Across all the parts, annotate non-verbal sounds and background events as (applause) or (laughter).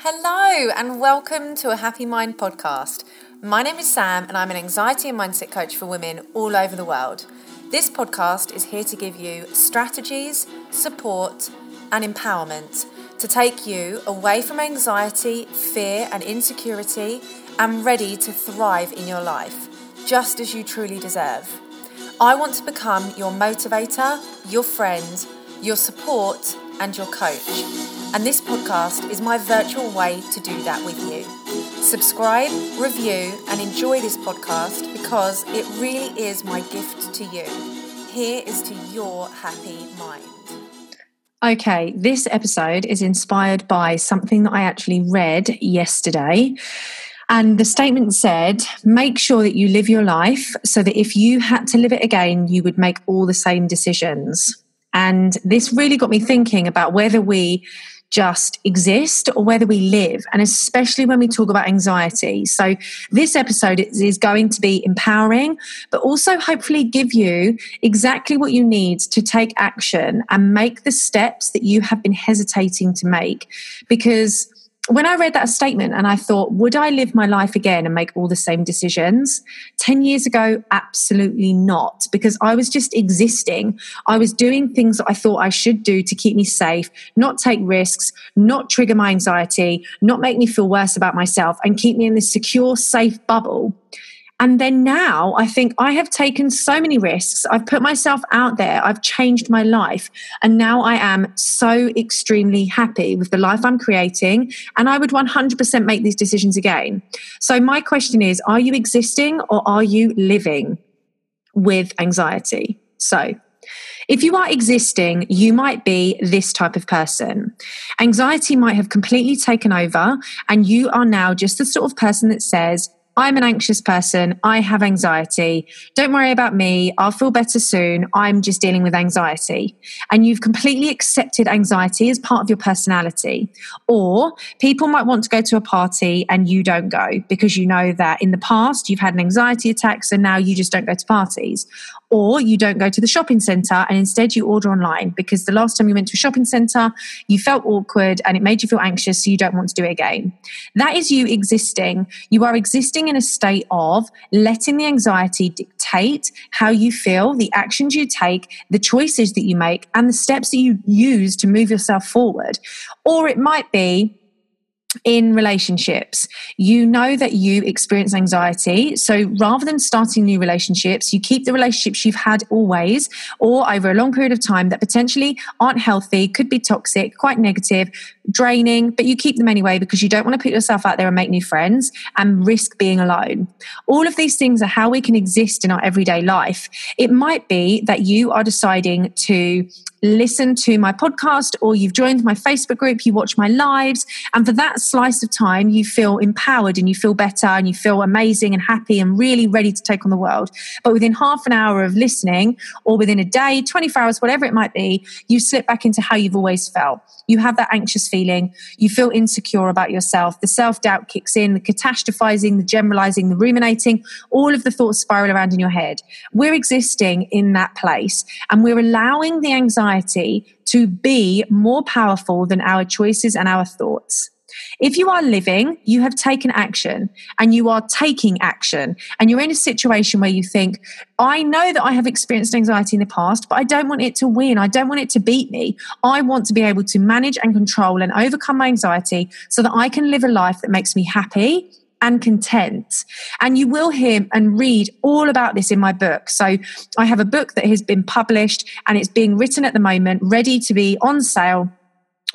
Hello, and welcome to a Happy Mind podcast. My name is Sam, and I'm an anxiety and mindset coach for women all over the world. This podcast is here to give you strategies, support, and empowerment to take you away from anxiety, fear, and insecurity and ready to thrive in your life, just as you truly deserve. I want to become your motivator, your friend, your support, and your coach. And this podcast is my virtual way to do that with you. Subscribe, review, and enjoy this podcast because it really is my gift to you. Here is to your happy mind. Okay, this episode is inspired by something that I actually read yesterday. And the statement said, make sure that you live your life so that if you had to live it again, you would make all the same decisions. And this really got me thinking about whether we just exist or whether we live, and especially when we talk about anxiety. So, this episode is going to be empowering, but also hopefully give you exactly what you need to take action and make the steps that you have been hesitating to make. Because when I read that statement and I thought, would I live my life again and make all the same decisions? 10 years ago, absolutely not, because I was just existing. I was doing things that I thought I should do to keep me safe, not take risks, not trigger my anxiety, not make me feel worse about myself, and keep me in this secure, safe bubble. And then now I think I have taken so many risks. I've put myself out there. I've changed my life. And now I am so extremely happy with the life I'm creating. And I would 100% make these decisions again. So my question is Are you existing or are you living with anxiety? So if you are existing, you might be this type of person. Anxiety might have completely taken over, and you are now just the sort of person that says, I'm an anxious person. I have anxiety. Don't worry about me. I'll feel better soon. I'm just dealing with anxiety. And you've completely accepted anxiety as part of your personality. Or people might want to go to a party and you don't go because you know that in the past you've had an anxiety attack. So now you just don't go to parties or you don't go to the shopping center and instead you order online because the last time you went to a shopping center you felt awkward and it made you feel anxious so you don't want to do it again. That is you existing. You are existing in a state of letting the anxiety dictate how you feel the actions you take the choices that you make and the steps that you use to move yourself forward. Or it might be in relationships, you know that you experience anxiety. So rather than starting new relationships, you keep the relationships you've had always or over a long period of time that potentially aren't healthy, could be toxic, quite negative, draining, but you keep them anyway because you don't want to put yourself out there and make new friends and risk being alone. All of these things are how we can exist in our everyday life. It might be that you are deciding to listen to my podcast or you've joined my Facebook group, you watch my lives, and for that slice of time, you feel empowered and you feel better and you feel amazing and happy and really ready to take on the world. But within half an hour of listening, or within a day, 24 hours, whatever it might be, you slip back into how you've always felt. You have that anxious feeling, you feel insecure about yourself, the self doubt kicks in, the catastrophizing, the generalizing, the ruminating, all of the thoughts spiral around in your head. We're existing in that place and we're allowing the anxiety anxiety to be more powerful than our choices and our thoughts. If you are living, you have taken action and you are taking action, and you're in a situation where you think, I know that I have experienced anxiety in the past, but I don't want it to win. I don't want it to beat me. I want to be able to manage and control and overcome my anxiety so that I can live a life that makes me happy and content. And you will hear and read all about this in my book. So I have a book that has been published and it's being written at the moment, ready to be on sale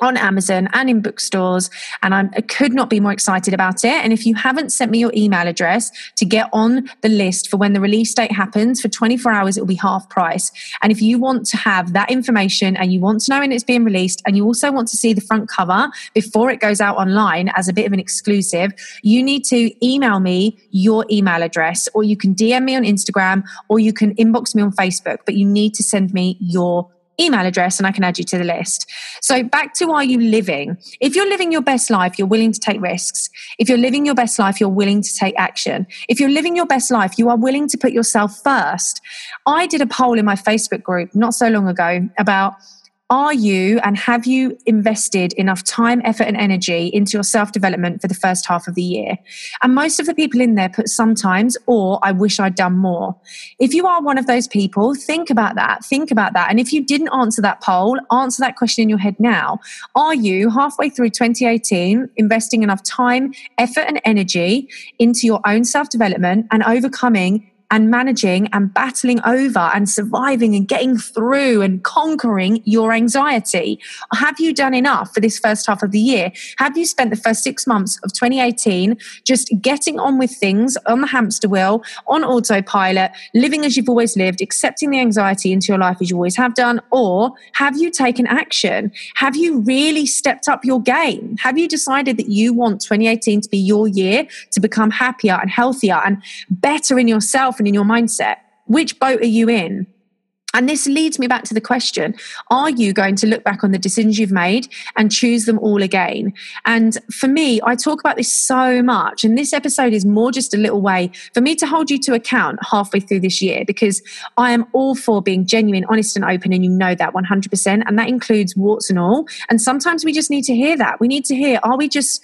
on Amazon and in bookstores. And I'm, i could not be more excited about it. And if you haven't sent me your email address to get on the list for when the release date happens, for 24 hours, it will be half price. And if you want to have that information and you want to know when it's being released, and you also want to see the front cover before it goes out online as a bit of an exclusive, you need to email me your email address, or you can DM me on Instagram, or you can inbox me on Facebook. But you need to send me your email address and I can add you to the list. So, back to are you living? If you're living your best life, you're willing to take risks. If you're living your best life, you're willing to take action. If you're living your best life, you are willing to put yourself first. I did a poll in my Facebook group not so long ago about Are you and have you invested enough time, effort, and energy into your self development for the first half of the year? And most of the people in there put sometimes or I wish I'd done more. If you are one of those people, think about that. Think about that. And if you didn't answer that poll, answer that question in your head now. Are you halfway through 2018 investing enough time, effort, and energy into your own self development and overcoming and managing and battling over and surviving and getting through and conquering your anxiety? Have you done enough for this first half of the year? Have you spent the first six months of 2018 just getting on with things on the hamster wheel, on autopilot, living as you've always lived, accepting the anxiety into your life as you always have done? Or have you taken action? Have you really stepped up your game? Have you decided that you want 2018 to be your year to become happier and healthier and better in yourself in your mindset. Which boat are you in? And this leads me back to the question Are you going to look back on the decisions you've made and choose them all again? And for me, I talk about this so much. And this episode is more just a little way for me to hold you to account halfway through this year because I am all for being genuine, honest, and open. And you know that 100%. And that includes warts and all. And sometimes we just need to hear that. We need to hear, Are we just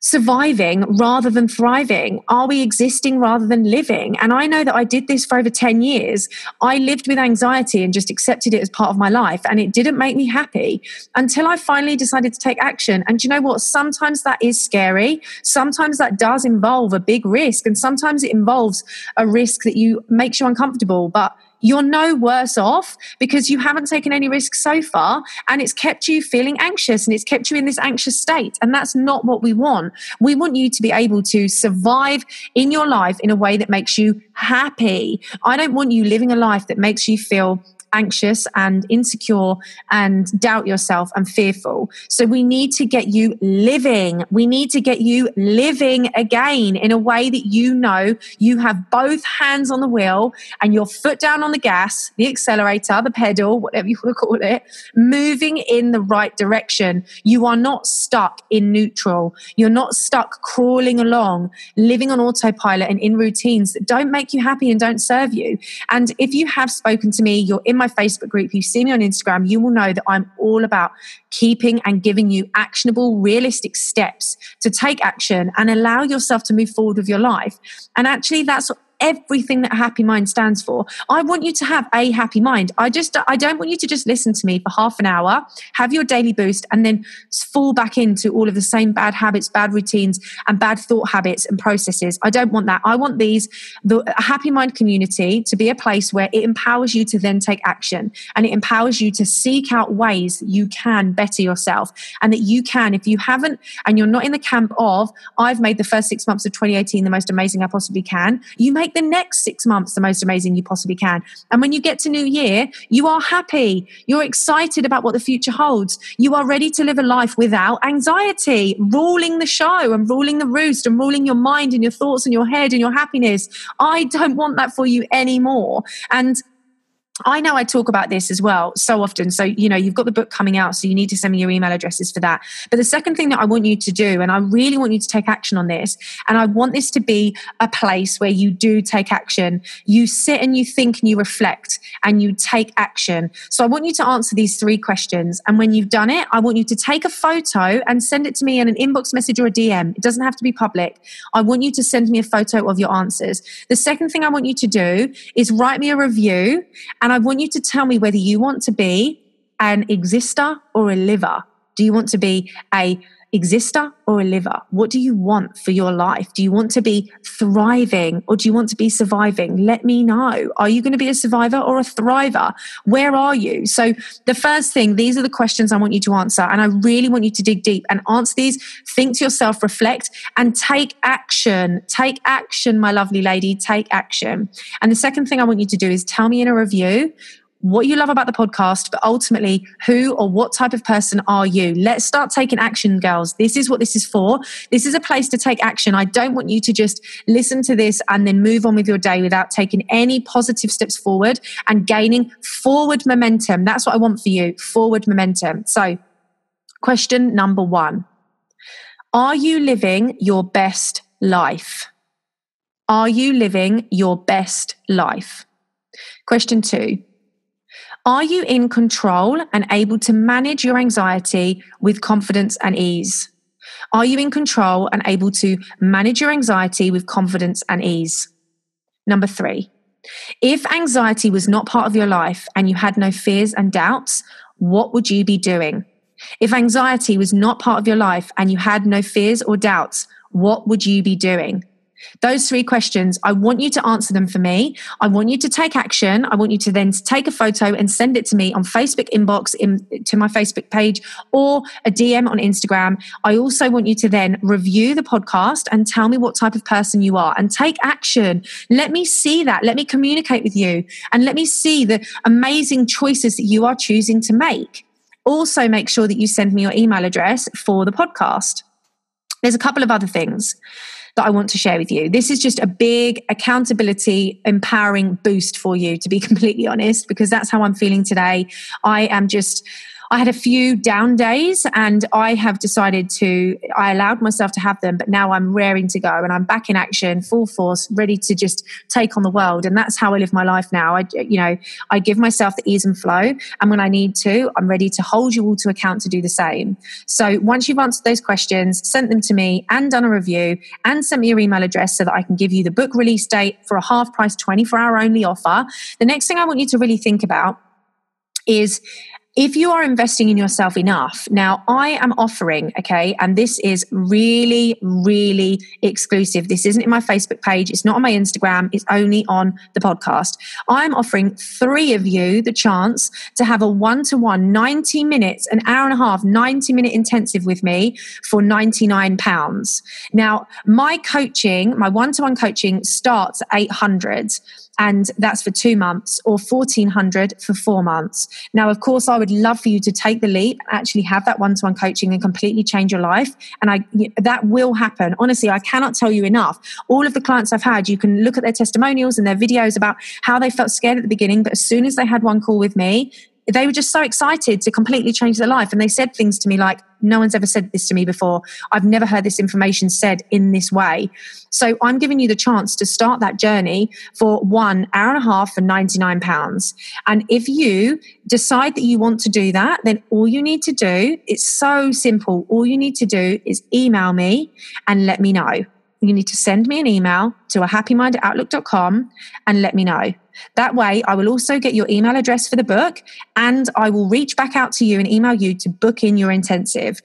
surviving rather than thriving? Are we existing rather than living? And I know that I did this for over 10 years. I lived with anxiety and just accepted it as part of my life. And it didn't make me happy until I finally decided to take action. And you know what? Sometimes that is scary. Sometimes that does involve a big risk. And sometimes it involves a risk that you makes you uncomfortable. But you're no worse off because you haven't taken any risks so far and it's kept you feeling anxious and it's kept you in this anxious state. And that's not what we want. We want you to be able to survive in your life in a way that makes you happy. I don't want you living a life that makes you feel anxious and insecure and doubt yourself and fearful. So we need to get you living. We need to get you living again in a way that you know you have both hands on the wheel and your foot down on the gas, the accelerator, the pedal, whatever you want to call it, moving in the right direction. You are not stuck in neutral. You're not stuck crawling along, living on autopilot and in routines that don't make you happy and don't serve you. And if you have spoken to me, you're in my Facebook group, you see me on Instagram, you will know that I'm all about keeping and giving you actionable, realistic steps to take action and allow yourself to move forward with your life. And actually, that's everything that a happy mind stands for. I want you to have a happy mind. I just I don't want you to just listen to me for half an hour, have your daily boost and then fall back into all of the same bad habits, bad routines and bad thought habits and processes. I don't want that. I want these the happy mind community to be a place where it empowers you to then take action and it empowers you to seek out ways you can better yourself and that you can if you haven't and you're not in the camp of I've made the first 6 months of 2018 the most amazing I possibly can, you make make the next six months the most amazing you possibly can. And when you get to New Year, you are happy. You're excited about what the future holds. You are ready to live a life without anxiety, ruling the show and ruling the roost and ruling your mind and your thoughts and your head and your happiness. I don't want that for you anymore. And I know I talk about this as well so often. So, you know, you've got the book coming out, so you need to send me your email addresses for that. But the second thing that I want you to do, and I really want you to take action on this, and I want this to be a place where you do take action. You sit and you think and you reflect and you take action. So, I want you to answer these three questions. And when you've done it, I want you to take a photo and send it to me in an inbox message or a DM. It doesn't have to be public. I want you to send me a photo of your answers. The second thing I want you to do is write me a review and and I want you to tell me whether you want to be an exister or a liver. Do you want to be a exister or a liver? What do you want for your life? Do you want to be thriving or do you want to be surviving? Let me know. Are you going to be a survivor or a thriver? Where are you? So, the first thing, these are the questions I want you to answer. And I really want you to dig deep and answer these. Think to yourself, reflect, and take action. Take action, my lovely lady. Take action. And the second thing I want you to do is tell me in a review what you love about the podcast, but ultimately, who or what type of person are you? Let's start taking action, girls. This is what this is for. This is a place to take action. I don't want you to just listen to this and then move on with your day without taking any positive steps forward and gaining forward momentum. That's what I want for you forward momentum. So, question number one Are you living your best life? Are you living your best life? Question two Are you in control and able to manage your anxiety with confidence and ease? Are you in control and able to manage your anxiety with confidence and ease? Number three, if anxiety was not part of your life and you had no fears and doubts, what would you be doing? If anxiety was not part of your life and you had no fears or doubts, what would you be doing? Those three questions, I want you to answer them for me. I want you to take action. I want you to then take a photo and send it to me on Facebook inbox in, to my Facebook page or a DM on Instagram. I also want you to then review the podcast and tell me what type of person you are and take action. Let me see that. Let me communicate with you and let me see the amazing choices that you are choosing to make. Also, make sure that you send me your email address for the podcast. There's a couple of other things that I want to share with you. This is just a big accountability, empowering boost for you, to be (laughs) completely honest, because that's how I'm feeling today. I am just I had a few down days and I have decided to, I allowed myself to have them, but now I'm raring to go and I'm back in action, full force, ready to just take on the world. And that's how I live my life now. I, you know, I give myself the ease and flow. And when I need to, I'm ready to hold you all to account to do the same. So once you've answered those questions, sent them to me and done a review and sent me your email address so that I can give you the book release date for a half price 24 hour only offer. The next thing I want you to really think about is if you are investing in yourself enough, now I am offering, okay, and this is really, really exclusive. This isn't in my Facebook page, it's not on my Instagram, it's only on the podcast. I'm offering three of you the chance to have a one to one 90 minutes, an hour and a half, 90 minute intensive with me for 99 pounds. Now, my coaching, my one to one coaching starts at 800 and that's for two months or 1400 for four months. Now of course i would love for you to take the leap actually have that one-to-one coaching and completely change your life. And i that will happen. Honestly i cannot tell you enough. All of the clients i've had you can look at their testimonials and their videos about how they felt scared at the beginning but as soon as they had one call with me they were just so excited to completely change their life. And they said things to me like, no one's ever said this to me before. I've never heard this information said in this way. So I'm giving you the chance to start that journey for one hour and a half for 99 pounds. And if you decide that you want to do that, then all you need to do, it's so simple. All you need to do is email me and let me know. You need to send me an email to a happymind at outlook.com and let me know. That way, I will also get your email address for the book and I will reach back out to you and email you to book in your intensive.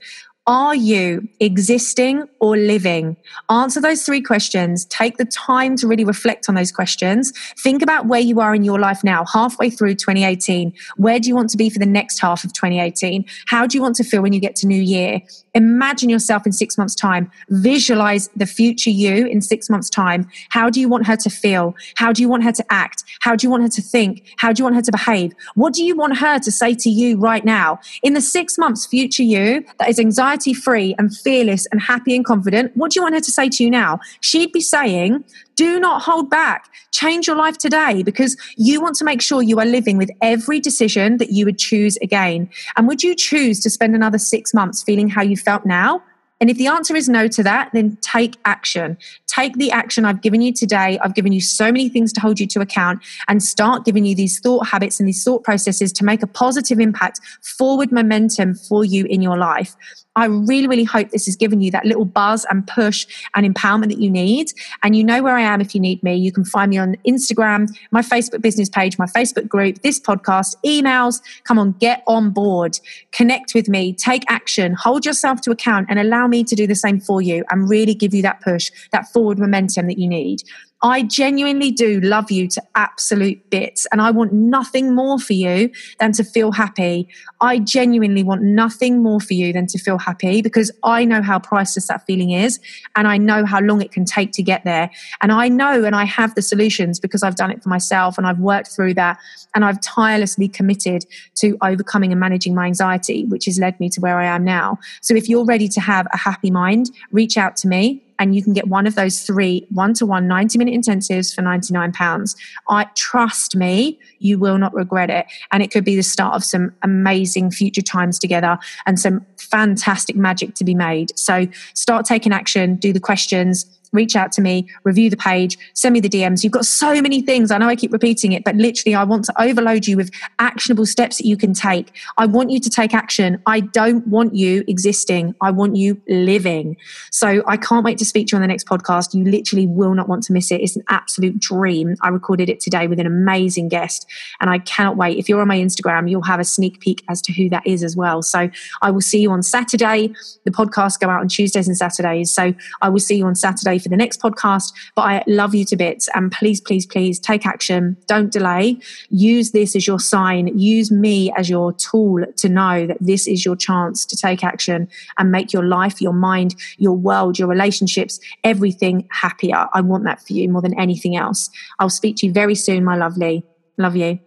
Are you existing or living? Answer those three questions. Take the time to really reflect on those questions. Think about where you are in your life now, halfway through 2018. Where do you want to be for the next half of 2018? How do you want to feel when you get to New Year? Imagine yourself in six months' time. Visualize the future you in six months' time. How do you want her to feel? How do you want her to act? How do you want her to think? How do you want her to behave? What do you want her to say to you right now? In the six months future you that is anxiety anxiety free and fearless and happy and confident, what do you want her to say to you now? She'd be saying, do not hold back. Change your life today because you want to make sure you are living with every decision that you would choose again. And would you choose to spend another six months feeling how you felt now? And if the answer is no to that, then take action. Take the action I've given you today. I've given you so many things to hold you to account and start giving you these thought habits and these thought processes to make a positive impact, forward momentum for you in your life. I really, really hope this has given you that little buzz and push and empowerment that you need. And you know where I am if you need me. You can find me on Instagram, my Facebook business page, my Facebook group, this podcast, emails. Come on, get on board, connect with me, take action, hold yourself to account, and allow me to do the same for you and really give you that push, that forward momentum that you need. I genuinely do love you to absolute bits, and I want nothing more for you than to feel happy. I genuinely want nothing more for you than to feel happy because I know how priceless that feeling is, and I know how long it can take to get there. And I know and I have the solutions because I've done it for myself and I've worked through that, and I've tirelessly committed to overcoming and managing my anxiety, which has led me to where I am now. So if you're ready to have a happy mind, reach out to me and you can get one of those three one to one 90 minute intensives for 99 pounds. I trust me, you will not regret it. And it could be the start of some amazing future times together and some fantastic magic to be made. So start taking action, do the questions, reach out to me, review the page, send me the DMs. You've got so many things. I know I keep repeating it, but literally, I want to overload you with actionable steps that you can take. I want you to take action. I don't want you existing. I want you living. So I can't wait to speak to you on the next podcast. You literally will not want to miss it. It's an absolute dream. I recorded it today with an amazing guest, and I cannot wait. If you're on my Instagram, you'll have a sneak peek as to who that is as well. So I will see you on Saturday. The podcasts go out on Tuesdays and Saturdays. So I will see you on Saturday for the next podcast. But I love you to bits. And please, please, please take action. Don't delay. Use this as your sign. Use me as your tool to know that this is your chance to take action and make your life, your mind, your world, your relationships, everything happier. I want that for you more than anything else. I'll speak to you very soon, my lovely. Love you.